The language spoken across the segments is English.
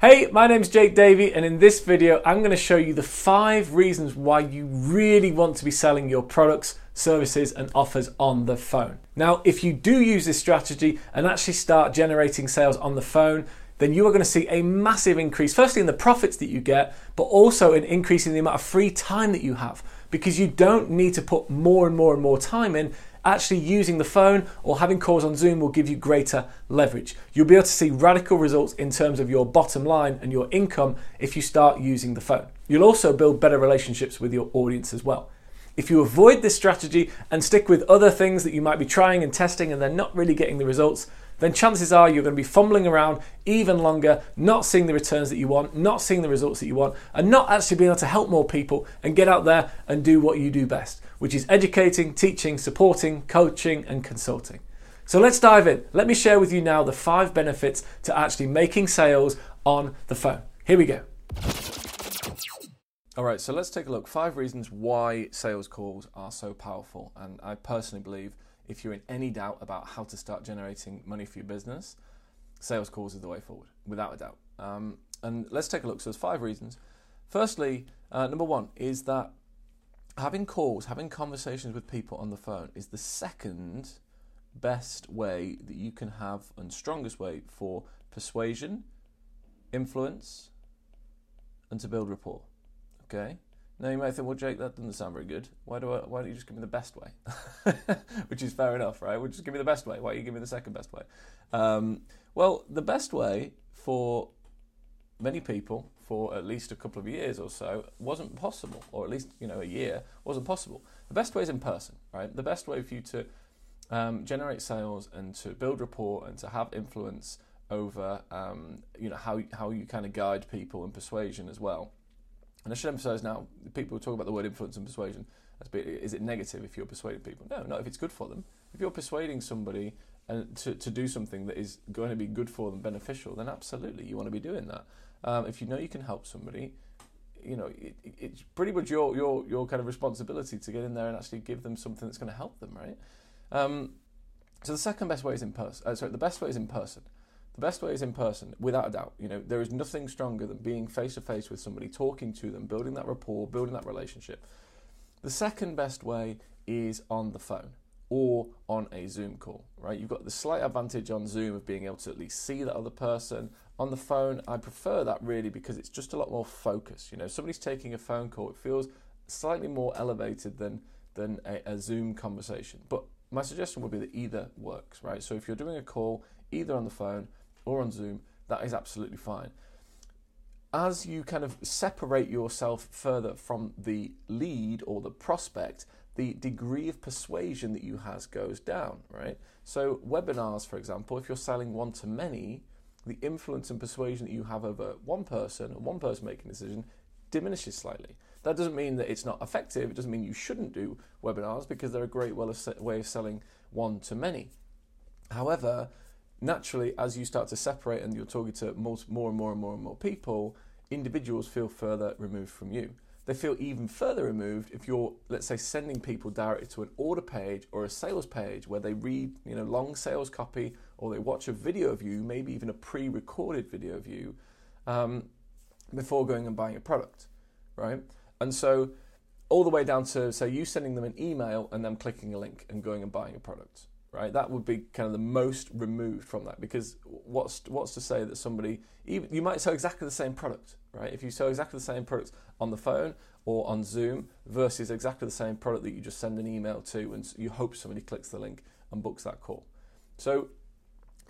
Hey, my name's Jake Davey, and in this video, I'm going to show you the five reasons why you really want to be selling your products, services, and offers on the phone. Now, if you do use this strategy and actually start generating sales on the phone, then you are going to see a massive increase, firstly in the profits that you get, but also in the amount of free time that you have because you don't need to put more and more and more time in actually using the phone or having calls on Zoom will give you greater leverage. You'll be able to see radical results in terms of your bottom line and your income if you start using the phone. You'll also build better relationships with your audience as well. If you avoid this strategy and stick with other things that you might be trying and testing and they're not really getting the results, then chances are you're going to be fumbling around even longer, not seeing the returns that you want, not seeing the results that you want, and not actually being able to help more people and get out there and do what you do best, which is educating, teaching, supporting, coaching, and consulting. So let's dive in. Let me share with you now the five benefits to actually making sales on the phone. Here we go. All right, so let's take a look. Five reasons why sales calls are so powerful. And I personally believe if you're in any doubt about how to start generating money for your business, sales calls is the way forward, without a doubt. Um, and let's take a look. So there's five reasons. Firstly, uh, number one is that having calls, having conversations with people on the phone is the second best way that you can have and strongest way for persuasion, influence, and to build rapport. Okay? Now you might think, well, Jake, that doesn't sound very good. Why do I, why don't you just give me the best way? Which is fair enough, right? Well, just give me the best way. Why don't you give me the second best way? Um, well, the best way for many people for at least a couple of years or so wasn't possible, or at least you know a year wasn't possible. The best way is in person, right? The best way for you to um, generate sales and to build rapport and to have influence over um, you know how how you kind of guide people and persuasion as well and I should emphasize now, people talk about the word influence and persuasion. Is it negative if you're persuading people? No, not if it's good for them. If you're persuading somebody and to, to do something that is going to be good for them, beneficial, then absolutely you want to be doing that. Um, if you know you can help somebody, you know it, it's pretty much your your your kind of responsibility to get in there and actually give them something that's going to help them, right? Um, so the second best way is in person. Uh, sorry, the best way is in person. The best way is in person, without a doubt. You know, there is nothing stronger than being face to face with somebody, talking to them, building that rapport, building that relationship. The second best way is on the phone or on a Zoom call, right? You've got the slight advantage on Zoom of being able to at least see the other person. On the phone, I prefer that really because it's just a lot more focused. You know, somebody's taking a phone call, it feels slightly more elevated than than a, a Zoom conversation. But my suggestion would be that either works, right? So if you're doing a call, either on the phone or on Zoom, that is absolutely fine. As you kind of separate yourself further from the lead or the prospect, the degree of persuasion that you has goes down, right? So webinars, for example, if you're selling one to many, the influence and persuasion that you have over one person and one person making a decision diminishes slightly. That doesn't mean that it's not effective. It doesn't mean you shouldn't do webinars because they're a great way of selling one to many. However, naturally, as you start to separate and you're talking to more, and more and more and more people, individuals feel further removed from you. they feel even further removed if you're, let's say, sending people directly to an order page or a sales page where they read, you know, long sales copy or they watch a video of you, maybe even a pre-recorded video of you, um, before going and buying a product, right? And so, all the way down to say you sending them an email and them clicking a link and going and buying a product, right? That would be kind of the most removed from that because what's what's to say that somebody even you might sell exactly the same product, right? If you sell exactly the same product on the phone or on Zoom versus exactly the same product that you just send an email to and you hope somebody clicks the link and books that call. So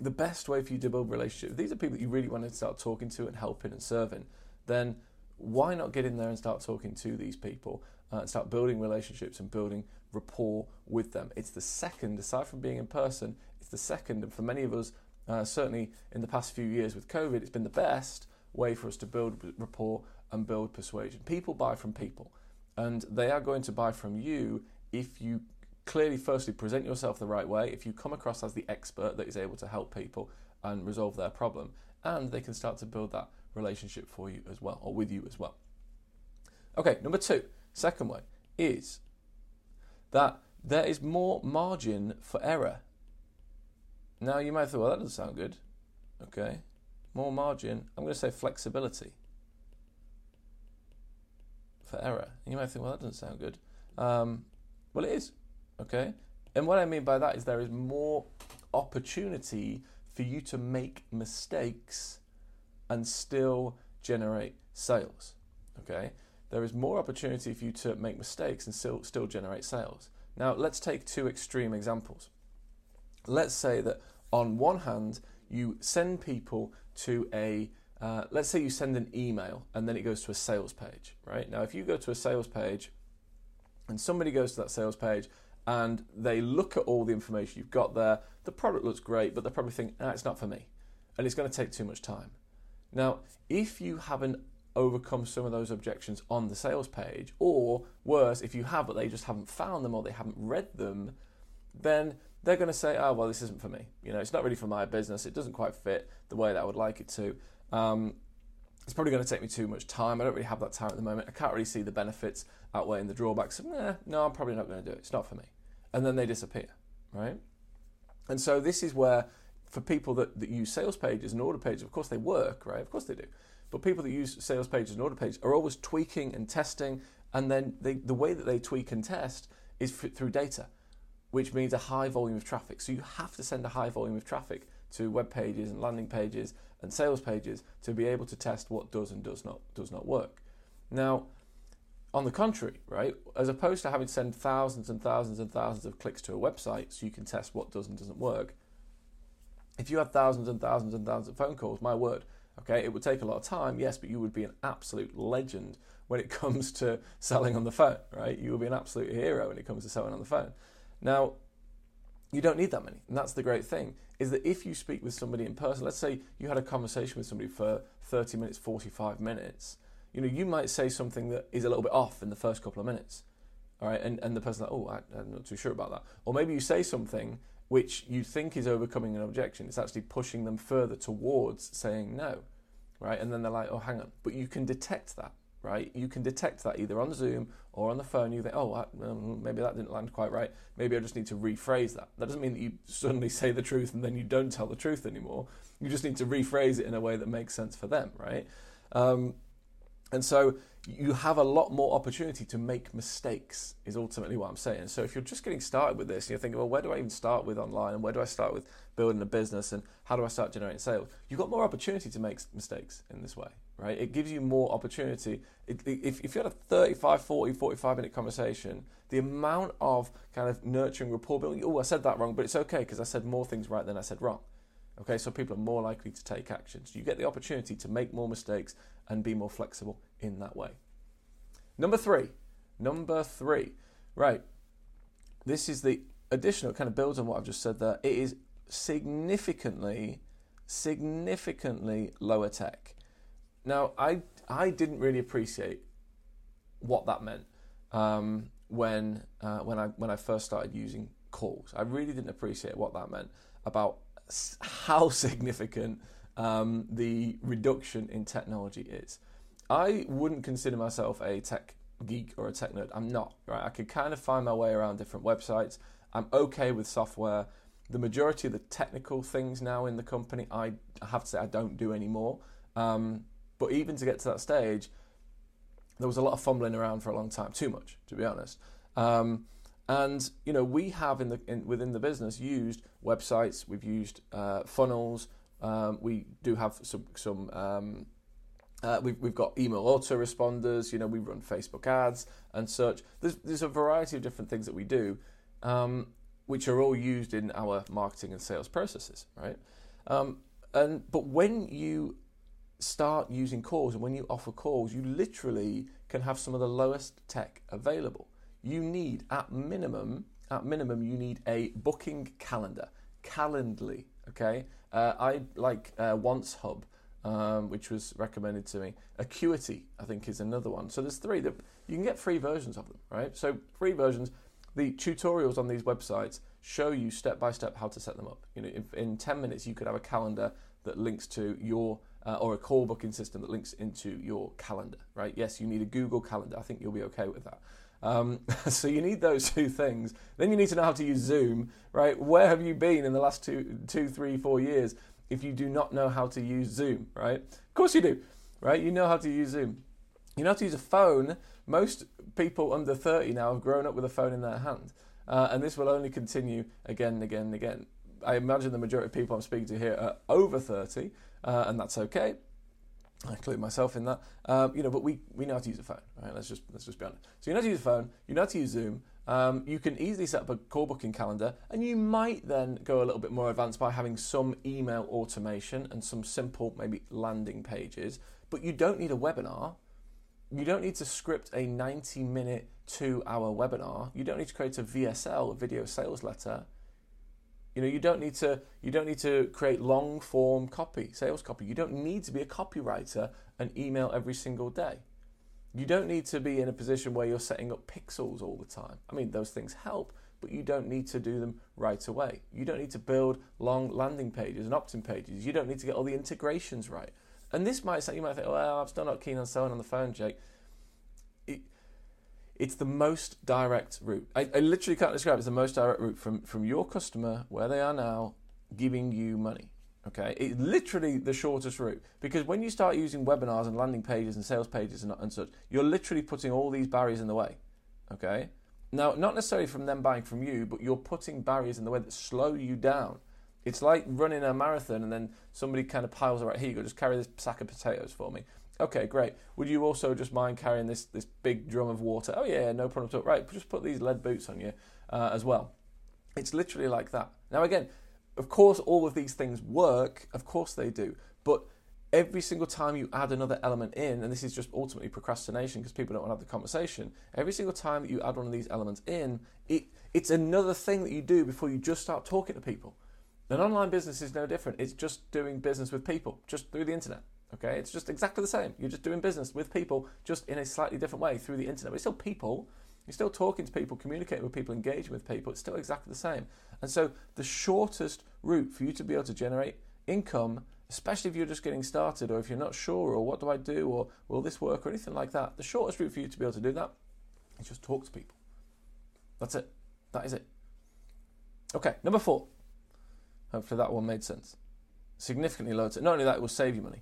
the best way for you to build relationships, these are people that you really want to start talking to and helping and serving, then why not get in there and start talking to these people uh, and start building relationships and building rapport with them. It's the second, aside from being in person, it's the second, and for many of us, uh, certainly in the past few years with COVID, it's been the best way for us to build rapport and build persuasion. People buy from people, and they are going to buy from you if you clearly, firstly, present yourself the right way, if you come across as the expert that is able to help people and resolve their problem, and they can start to build that relationship for you as well, or with you as well. Okay, number two, second way is that there is more margin for error. Now you might think, well, that doesn't sound good. Okay, more margin. I'm going to say flexibility for error. You might think, well, that doesn't sound good. Um, well, it is. Okay, and what I mean by that is there is more opportunity for you to make mistakes and still generate sales. Okay, there is more opportunity for you to make mistakes and still, still generate sales. Now, let's take two extreme examples. Let's say that on one hand, you send people to a, uh, let's say you send an email and then it goes to a sales page, right? Now, if you go to a sales page and somebody goes to that sales page and they look at all the information you've got there, the product looks great, but they probably think, ah, it's not for me. And it's going to take too much time. Now, if you haven't overcome some of those objections on the sales page, or worse, if you have but they just haven't found them or they haven't read them, then they're going to say, "Oh, well, this isn't for me. You know, it's not really for my business. It doesn't quite fit the way that I would like it to. Um, it's probably going to take me too much time. I don't really have that time at the moment. I can't really see the benefits outweighing the drawbacks. So, eh, no, I'm probably not going to do it. It's not for me." And then they disappear, right? And so this is where, for people that, that use sales pages and order pages, of course they work, right? Of course they do. But people that use sales pages and order pages are always tweaking and testing, and then they, the way that they tweak and test is f- through data, which means a high volume of traffic. So you have to send a high volume of traffic to web pages and landing pages and sales pages to be able to test what does and does not does not work. Now, on the contrary, right, as opposed to having to send thousands and thousands and thousands of clicks to a website so you can test what does and doesn't work, if you have thousands and thousands and thousands of phone calls, my word, Okay, it would take a lot of time, yes, but you would be an absolute legend when it comes to selling on the phone, right? You will be an absolute hero when it comes to selling on the phone. Now, you don't need that many, and that's the great thing is that if you speak with somebody in person, let's say you had a conversation with somebody for 30 minutes, 45 minutes, you know, you might say something that is a little bit off in the first couple of minutes, all right, and, and the person's like, oh, I, I'm not too sure about that. Or maybe you say something which you think is overcoming an objection, it's actually pushing them further towards saying no, right? And then they're like, oh, hang on. But you can detect that, right? You can detect that either on Zoom or on the phone. You think, oh, um, maybe that didn't land quite right. Maybe I just need to rephrase that. That doesn't mean that you suddenly say the truth and then you don't tell the truth anymore. You just need to rephrase it in a way that makes sense for them, right? Um, and so you have a lot more opportunity to make mistakes is ultimately what I'm saying. So if you're just getting started with this and you're thinking, well, where do I even start with online and where do I start with building a business and how do I start generating sales? You've got more opportunity to make mistakes in this way, right? It gives you more opportunity. It, if, if you had a 35, 40, 45 minute conversation, the amount of kind of nurturing rapport building, oh, I said that wrong, but it's okay because I said more things right than I said wrong. Okay, so people are more likely to take actions. You get the opportunity to make more mistakes and be more flexible in that way. Number three, number three, right. This is the additional kind of builds on what I've just said there. It is significantly, significantly lower tech. Now, I I didn't really appreciate what that meant um, when uh, when I when I first started using calls. I really didn't appreciate what that meant about how significant um, the reduction in technology is. I wouldn't consider myself a tech geek or a tech nerd. I'm not, right? I could kind of find my way around different websites. I'm okay with software. The majority of the technical things now in the company, I have to say I don't do anymore. Um, but even to get to that stage, there was a lot of fumbling around for a long time, too much, to be honest. Um, and you know, we have in the in, within the business used websites, we've used uh, funnels, um, we do have some some. Um, uh, we've, we've got email autoresponders, you know, we run Facebook ads and such. There's, there's a variety of different things that we do, um, which are all used in our marketing and sales processes, right? Um, and but when you start using calls and when you offer calls, you literally can have some of the lowest tech available. You need, at minimum, at minimum, you need a booking calendar, Calendly. Okay, uh, I like uh, OnceHub, um, which was recommended to me. Acuity, I think, is another one. So there's three that you can get free versions of them, right? So free versions. The tutorials on these websites show you step by step how to set them up. You know, in, in 10 minutes, you could have a calendar that links to your uh, or a call booking system that links into your calendar, right? Yes, you need a Google Calendar. I think you'll be okay with that. Um, so you need those two things. Then you need to know how to use Zoom, right? Where have you been in the last two, two, three, four years if you do not know how to use Zoom, right? Of course you do, right? You know how to use Zoom. You know how to use a phone. Most people under 30 now have grown up with a phone in their hand. Uh, and this will only continue again and again and again. I imagine the majority of people I'm speaking to here are over 30, uh, and that's okay. I include myself in that. Um, you know, but we, we know how to use a phone, right? Let's just let's just be honest. So you know how to use a phone, you know how to use Zoom. Um, you can easily set up a call booking calendar, and you might then go a little bit more advanced by having some email automation and some simple maybe landing pages. But you don't need a webinar. You don't need to script a 90 minute, two hour webinar. You don't need to create a VSL, a video sales letter. You know, you don't need to you don't need to create long form copy, sales copy. You don't need to be a copywriter and email every single day. You don't need to be in a position where you're setting up pixels all the time. I mean, those things help, but you don't need to do them right away. You don't need to build long landing pages and opt-in pages. You don't need to get all the integrations right. And this might say you might think, well, I'm still not keen on selling on the phone, Jake. It's the most direct route. I, I literally can't describe it. It's the most direct route from, from your customer, where they are now, giving you money. Okay, it's literally the shortest route because when you start using webinars and landing pages and sales pages and, and such, you're literally putting all these barriers in the way. Okay, now not necessarily from them buying from you, but you're putting barriers in the way that slow you down. It's like running a marathon and then somebody kind of piles, right, here you go, just carry this sack of potatoes for me. Okay, great. Would you also just mind carrying this this big drum of water? Oh yeah, no problem at all. Right, just put these lead boots on you uh, as well. It's literally like that. Now again, of course, all of these things work. Of course they do. But every single time you add another element in, and this is just ultimately procrastination because people don't want to have the conversation. Every single time that you add one of these elements in, it it's another thing that you do before you just start talking to people. An online business is no different. It's just doing business with people, just through the internet. Okay, it's just exactly the same. You're just doing business with people, just in a slightly different way through the internet. It's still people. You're still talking to people, communicating with people, engaging with people. It's still exactly the same. And so, the shortest route for you to be able to generate income, especially if you're just getting started, or if you're not sure, or what do I do, or will this work, or anything like that, the shortest route for you to be able to do that is just talk to people. That's it. That is it. Okay, number four. Hopefully that one made sense. Significantly lower. Not only that, it will save you money.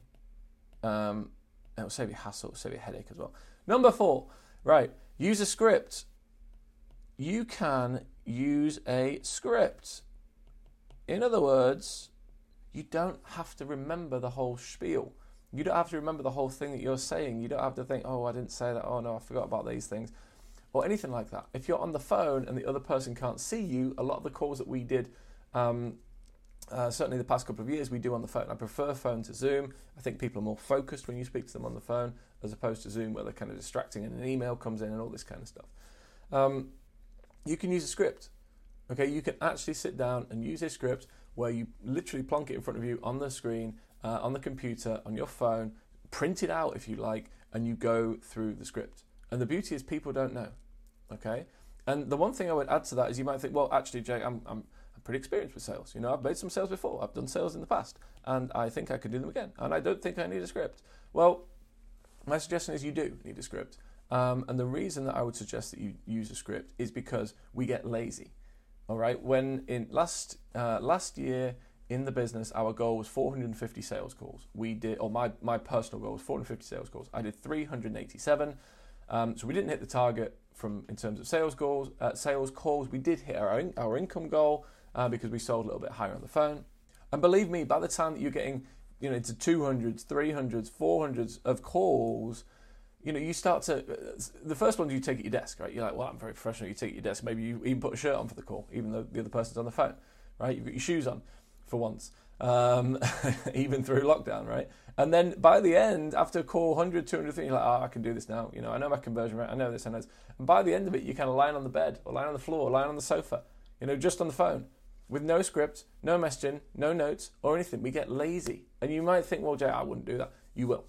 Um, it will save you hassle, save you headache as well. Number four, right, use a script. You can use a script. In other words, you don't have to remember the whole spiel. You don't have to remember the whole thing that you're saying. You don't have to think, oh, I didn't say that. Oh, no, I forgot about these things. Or anything like that. If you're on the phone and the other person can't see you, a lot of the calls that we did um, uh, certainly the past couple of years we do on the phone. I prefer phone to Zoom. I think people are more focused when you speak to them on the phone as opposed to Zoom where they're kind of distracting and an email comes in and all this kind of stuff. Um, you can use a script. Okay, you can actually sit down and use a script where you literally plonk it in front of you on the screen, uh, on the computer, on your phone, print it out if you like, and you go through the script. And the beauty is people don't know. Okay, and the one thing I would add to that is you might think, well, actually, Jake, I'm, I'm pretty experienced with sales. You know, I've made some sales before. I've done sales in the past, and I think I could do them again. And I don't think I need a script. Well, my suggestion is you do need a script, Um, and the reason that I would suggest that you use a script is because we get lazy. All right. When in last uh, last year in the business, our goal was 450 sales calls. We did, or my my personal goal was 450 sales calls. I did 387. Um, so we didn't hit the target from in terms of sales goals. Uh, sales calls. We did hit our in, our income goal uh, because we sold a little bit higher on the phone. And believe me, by the time that you're getting you know into 200s, 300s, 400s of calls you know, you start to the first ones you take at your desk, right? You're like, well, I'm very professional. You take at your desk. Maybe you even put a shirt on for the call, even though the other person's on the phone, right? You've got your shoes on for once, um, even through lockdown, right? And then by the end, after a call 100, 200, you're like, oh, I can do this now. You know, I know my conversion rate. I know this and that. And by the end of it, you're kind of lying on the bed or lying on the floor, or lying on the sofa, you know, just on the phone with no script, no messaging, no notes or anything. We get lazy. And you might think, well, Jay, I wouldn't do that. You will.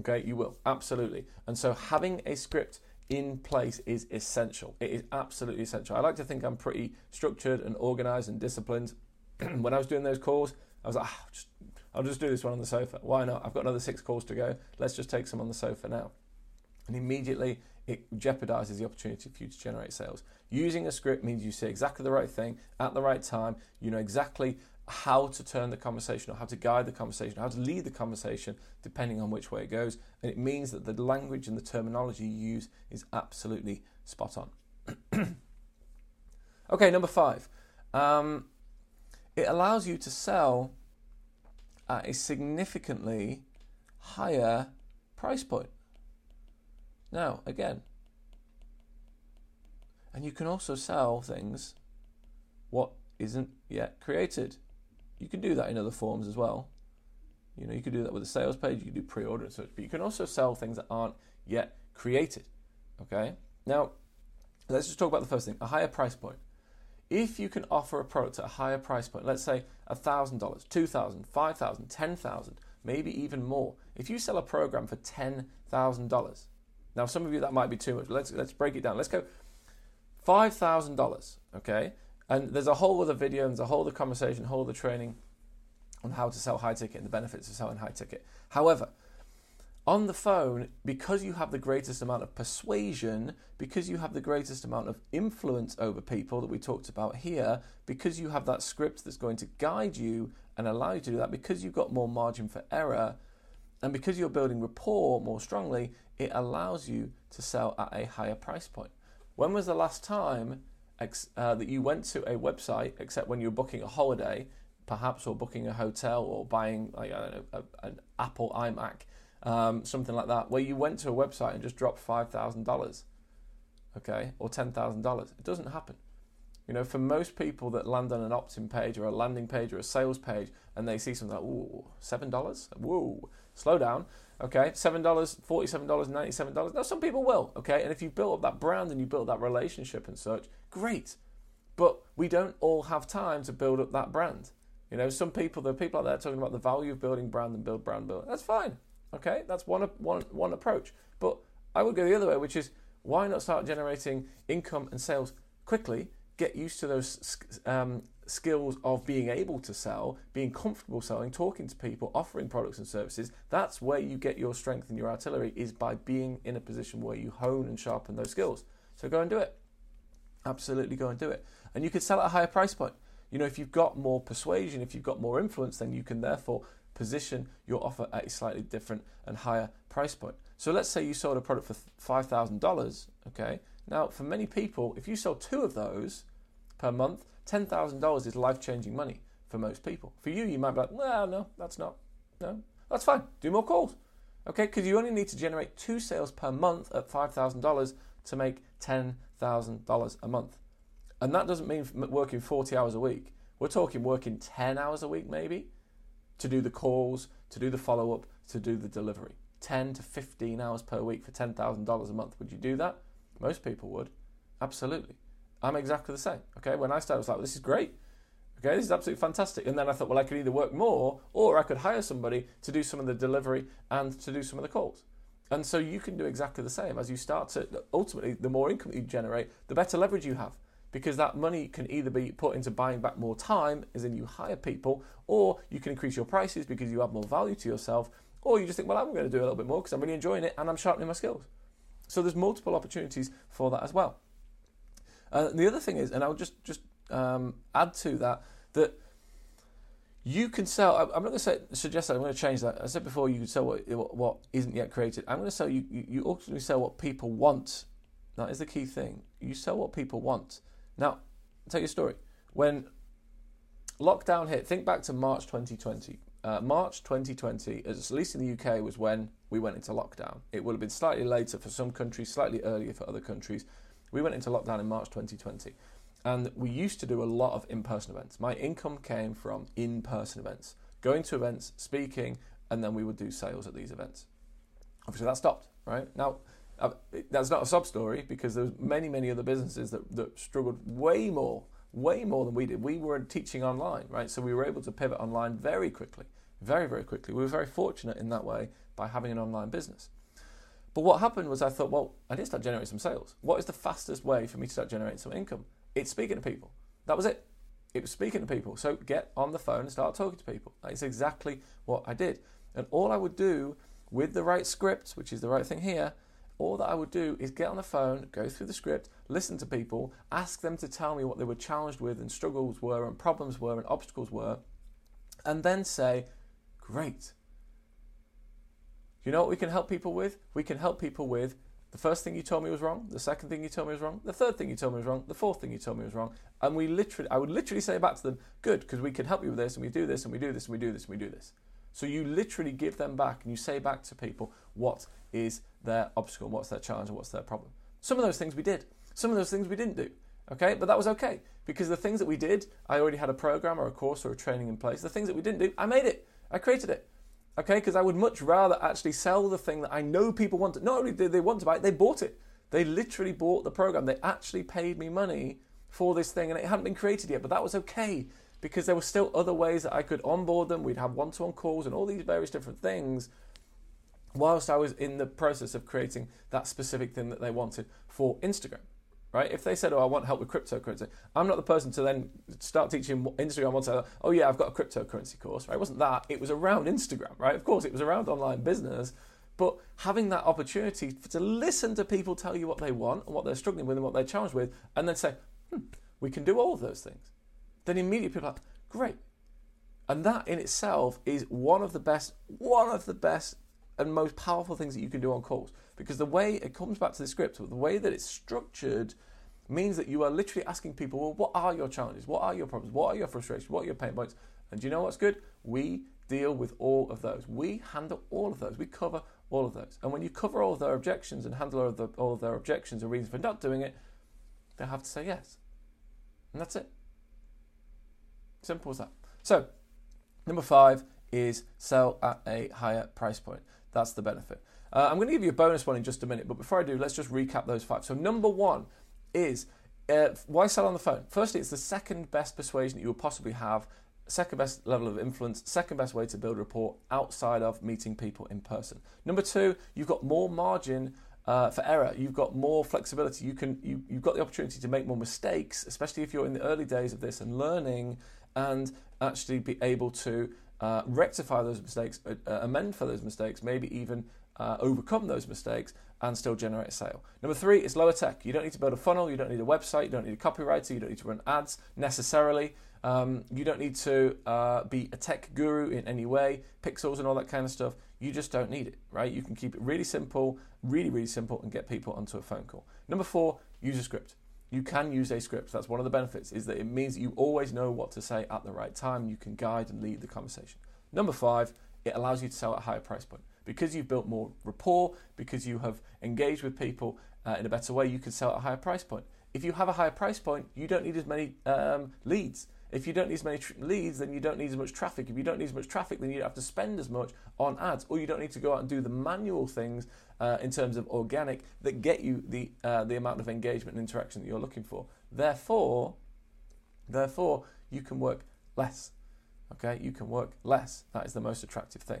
Okay, you will, absolutely. And so having a script in place is essential. It is absolutely essential. I like to think I'm pretty structured and organized and disciplined. when I was doing those calls, I was like, ah, just, I'll just do this one on the sofa. Why not? I've got another six calls to go. Let's just take some on the sofa now. And immediately it jeopardizes the opportunity for you to generate sales. Using a script means you say exactly the right thing at the right time. You know exactly how to turn the conversation or how to guide the conversation, how to lead the conversation, depending on which way it goes. And it means that the language and the terminology you use is absolutely spot on. okay, number five. Um, it allows you to sell at a significantly higher price point. Now, again, and you can also sell things what isn't yet created. You can do that in other forms as well. You know, you could do that with a sales page, you can do pre-order and such, but you can also sell things that aren't yet created. Okay? Now, let's just talk about the first thing, a higher price point. If you can offer a product at a higher price point, let's say $1,000, $2,000, $5,000, $10,000, maybe even more. If you sell a program for $10,000, now some of you that might be too much. Let's let's break it down. Let's go $5,000, okay? And there's a whole other video, and there's a whole other conversation, whole other training on how to sell high ticket and the benefits of selling high ticket. However, on the phone, because you have the greatest amount of persuasion, because you have the greatest amount of influence over people that we talked about here, because you have that script that's going to guide you and allow you to do that, because you've got more margin for error, and because you're building rapport more strongly, it allows you to sell at a higher price point. When was the last time uh, that you went to a website, except when you were booking a holiday, perhaps, or booking a hotel, or buying like I don't know, a, an Apple iMac, um, something like that, where you went to a website and just dropped five thousand dollars, okay, or ten thousand dollars. It doesn't happen. You know, for most people that land on an opt-in page or a landing page or a sales page, and they see something like, "Ooh, seven dollars? Whoa, slow down." Okay, seven dollars, forty-seven dollars, ninety-seven dollars. Now, some people will. Okay, and if you built up that brand and you built that relationship and such, great. But we don't all have time to build up that brand. You know, some people, there are people out there talking about the value of building brand and build brand building. That's fine. Okay, that's one one one approach. But I would go the other way, which is why not start generating income and sales quickly? Get used to those um, skills of being able to sell, being comfortable selling, talking to people, offering products and services, that's where you get your strength and your artillery is by being in a position where you hone and sharpen those skills. So go and do it. Absolutely go and do it. And you could sell at a higher price point. You know, if you've got more persuasion, if you've got more influence, then you can therefore position your offer at a slightly different and higher price point. So let's say you sold a product for $5,000, okay? Now, for many people, if you sell two of those per month, $10,000 is life changing money for most people. For you, you might be like, well, no, that's not. No, that's fine. Do more calls. Okay, because you only need to generate two sales per month at $5,000 to make $10,000 a month. And that doesn't mean working 40 hours a week. We're talking working 10 hours a week, maybe, to do the calls, to do the follow up, to do the delivery. 10 to 15 hours per week for $10,000 a month. Would you do that? Most people would. Absolutely. I'm exactly the same. Okay, when I started, I was like, well, this is great. Okay, this is absolutely fantastic. And then I thought, well, I could either work more or I could hire somebody to do some of the delivery and to do some of the calls. And so you can do exactly the same as you start to ultimately, the more income you generate, the better leverage you have. Because that money can either be put into buying back more time, as in you hire people, or you can increase your prices because you have more value to yourself, or you just think, well, I'm going to do a little bit more because I'm really enjoying it and I'm sharpening my skills. So there's multiple opportunities for that as well. Uh, the other thing is, and I'll just just um, add to that that you can sell. I'm not going to say, suggest that. I'm going to change that. I said before, you can sell what, what isn't yet created. I'm going to sell you. You ultimately sell what people want. That is the key thing. You sell what people want. Now, I'll tell you a story. When lockdown hit, think back to March 2020. Uh, March 2020, at least in the UK, was when we went into lockdown. It would have been slightly later for some countries, slightly earlier for other countries. We went into lockdown in March 2020. And we used to do a lot of in person events. My income came from in person events, going to events, speaking, and then we would do sales at these events. Obviously, that stopped, right? Now, uh, that's not a sub story because there's many, many other businesses that, that struggled way more, way more than we did. We were teaching online, right? So we were able to pivot online very quickly, very, very quickly. We were very fortunate in that way by having an online business. But what happened was I thought, well, I need to start generating some sales. What is the fastest way for me to start generating some income? It's speaking to people. That was it. It was speaking to people. So get on the phone and start talking to people. That's exactly what I did. And all I would do with the right script, which is the right thing here, all that I would do is get on the phone, go through the script, listen to people, ask them to tell me what they were challenged with and struggles were and problems were and obstacles were, and then say, Great. You know what we can help people with? We can help people with the first thing you told me was wrong. The second thing you told me was wrong. The third thing you told me was wrong. The fourth thing you told me was wrong. And we literally, I would literally say back to them, good, because we can help you with this, and we do this, and we do this, and we do this, and we do this. So you literally give them back, and you say back to people what is their obstacle, what's their challenge, what's their problem. Some of those things we did. Some of those things we didn't do. Okay, but that was okay because the things that we did, I already had a program or a course or a training in place. The things that we didn't do, I made it. I created it. Okay, because I would much rather actually sell the thing that I know people want. To, not only did they want to buy it, they bought it. They literally bought the program. They actually paid me money for this thing, and it hadn't been created yet. But that was okay because there were still other ways that I could onboard them. We'd have one-to-one calls and all these various different things, whilst I was in the process of creating that specific thing that they wanted for Instagram right? If they said, "Oh, I want help with cryptocurrency," I'm not the person to then start teaching Instagram once. Oh yeah, I've got a cryptocurrency course. Right? It wasn't that. It was around Instagram, right? Of course, it was around online business. But having that opportunity to listen to people tell you what they want and what they're struggling with and what they're challenged with, and then say, hmm, "We can do all of those things," then immediately people are like, "Great." And that in itself is one of the best, one of the best and most powerful things that you can do on calls. Because the way it comes back to the script, the way that it's structured means that you are literally asking people, well, what are your challenges? What are your problems? What are your frustrations? What are your pain points? And do you know what's good? We deal with all of those. We handle all of those. We cover all of those. And when you cover all of their objections and handle all of, the, all of their objections or reasons for not doing it, they have to say yes. And that's it. Simple as that. So, number five is sell at a higher price point. That's the benefit. Uh, I'm going to give you a bonus one in just a minute, but before I do, let's just recap those five. So, number one is uh, why sell on the phone? Firstly, it's the second best persuasion that you will possibly have, second best level of influence, second best way to build rapport outside of meeting people in person. Number two, you've got more margin. Uh, for error, you've got more flexibility. You can you, you've got the opportunity to make more mistakes, especially if you're in the early days of this and learning, and actually be able to uh, rectify those mistakes, uh, uh amend for those mistakes, maybe even uh, overcome those mistakes and still generate a sale. Number three is lower tech. You don't need to build a funnel, you don't need a website, you don't need a copywriter, you don't need to run ads necessarily. Um, you don't need to uh, be a tech guru in any way, pixels and all that kind of stuff. You just don't need it, right? You can keep it really simple, really, really simple, and get people onto a phone call. Number four, use a script. You can use a script. That's one of the benefits, is that it means you always know what to say at the right time. You can guide and lead the conversation. Number five, it allows you to sell at a higher price point because you've built more rapport, because you have engaged with people uh, in a better way, you can sell at a higher price point. If you have a higher price point, you don't need as many um, leads. If you don't need as many tr- leads, then you don't need as much traffic. If you don't need as much traffic, then you don't have to spend as much on ads, or you don't need to go out and do the manual things uh, in terms of organic that get you the uh, the amount of engagement and interaction that you're looking for. Therefore, therefore, you can work less. Okay, you can work less. That is the most attractive thing.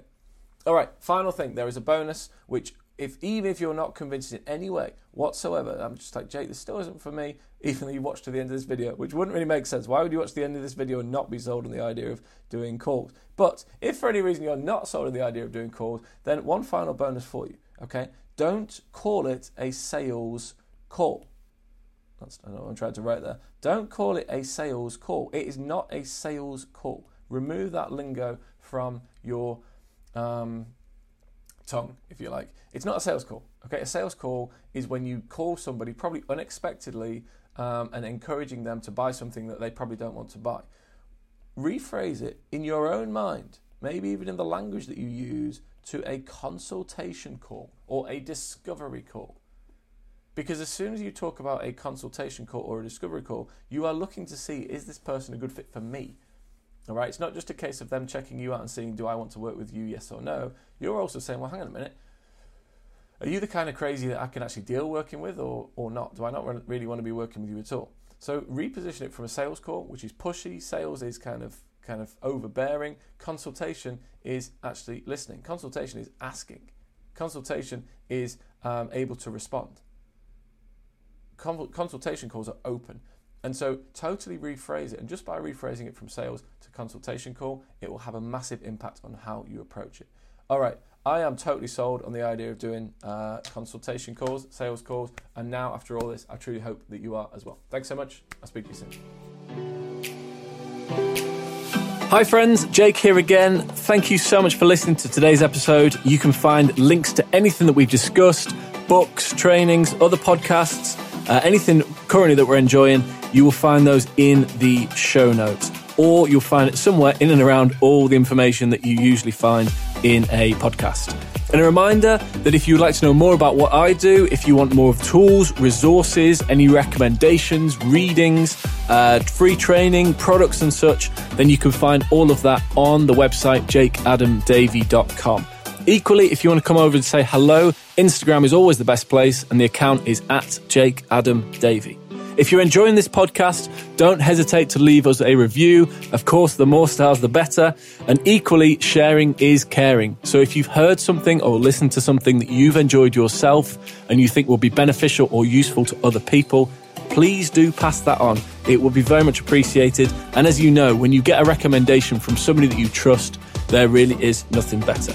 All right, final thing. There is a bonus which, if even if you're not convinced in any way whatsoever, I'm just like Jake. This still isn't for me. Even though you watched to the end of this video, which wouldn't really make sense. Why would you watch the end of this video and not be sold on the idea of doing calls? But if for any reason you're not sold on the idea of doing calls, then one final bonus for you. Okay, don't call it a sales call. That's I know what I'm trying to write there. Don't call it a sales call. It is not a sales call. Remove that lingo from your um, tongue, if you like. It's not a sales call. Okay, a sales call is when you call somebody probably unexpectedly um, and encouraging them to buy something that they probably don't want to buy. Rephrase it in your own mind, maybe even in the language that you use, to a consultation call or a discovery call. Because as soon as you talk about a consultation call or a discovery call, you are looking to see is this person a good fit for me? All right, it's not just a case of them checking you out and seeing, do I want to work with you, yes or no. You're also saying, well, hang on a minute. Are you the kind of crazy that I can actually deal working with or, or not? Do I not really want to be working with you at all? So reposition it from a sales call, which is pushy. Sales is kind of kind of overbearing. Consultation is actually listening. Consultation is asking. Consultation is um, able to respond consultation calls are open. And so, totally rephrase it. And just by rephrasing it from sales to consultation call, it will have a massive impact on how you approach it. All right, I am totally sold on the idea of doing uh, consultation calls, sales calls. And now, after all this, I truly hope that you are as well. Thanks so much. I'll speak to you soon. Hi, friends, Jake here again. Thank you so much for listening to today's episode. You can find links to anything that we've discussed books, trainings, other podcasts uh, anything currently that we're enjoying, you will find those in the show notes, or you'll find it somewhere in and around all the information that you usually find in a podcast. And a reminder that if you'd like to know more about what I do, if you want more of tools, resources, any recommendations, readings, uh, free training, products, and such, then you can find all of that on the website jakeadamdavey.com. Equally, if you want to come over and say hello, Instagram is always the best place, and the account is at Jake Adam Davey. If you're enjoying this podcast, don't hesitate to leave us a review. Of course, the more stars, the better. And equally, sharing is caring. So if you've heard something or listened to something that you've enjoyed yourself and you think will be beneficial or useful to other people, please do pass that on. It will be very much appreciated. And as you know, when you get a recommendation from somebody that you trust, there really is nothing better.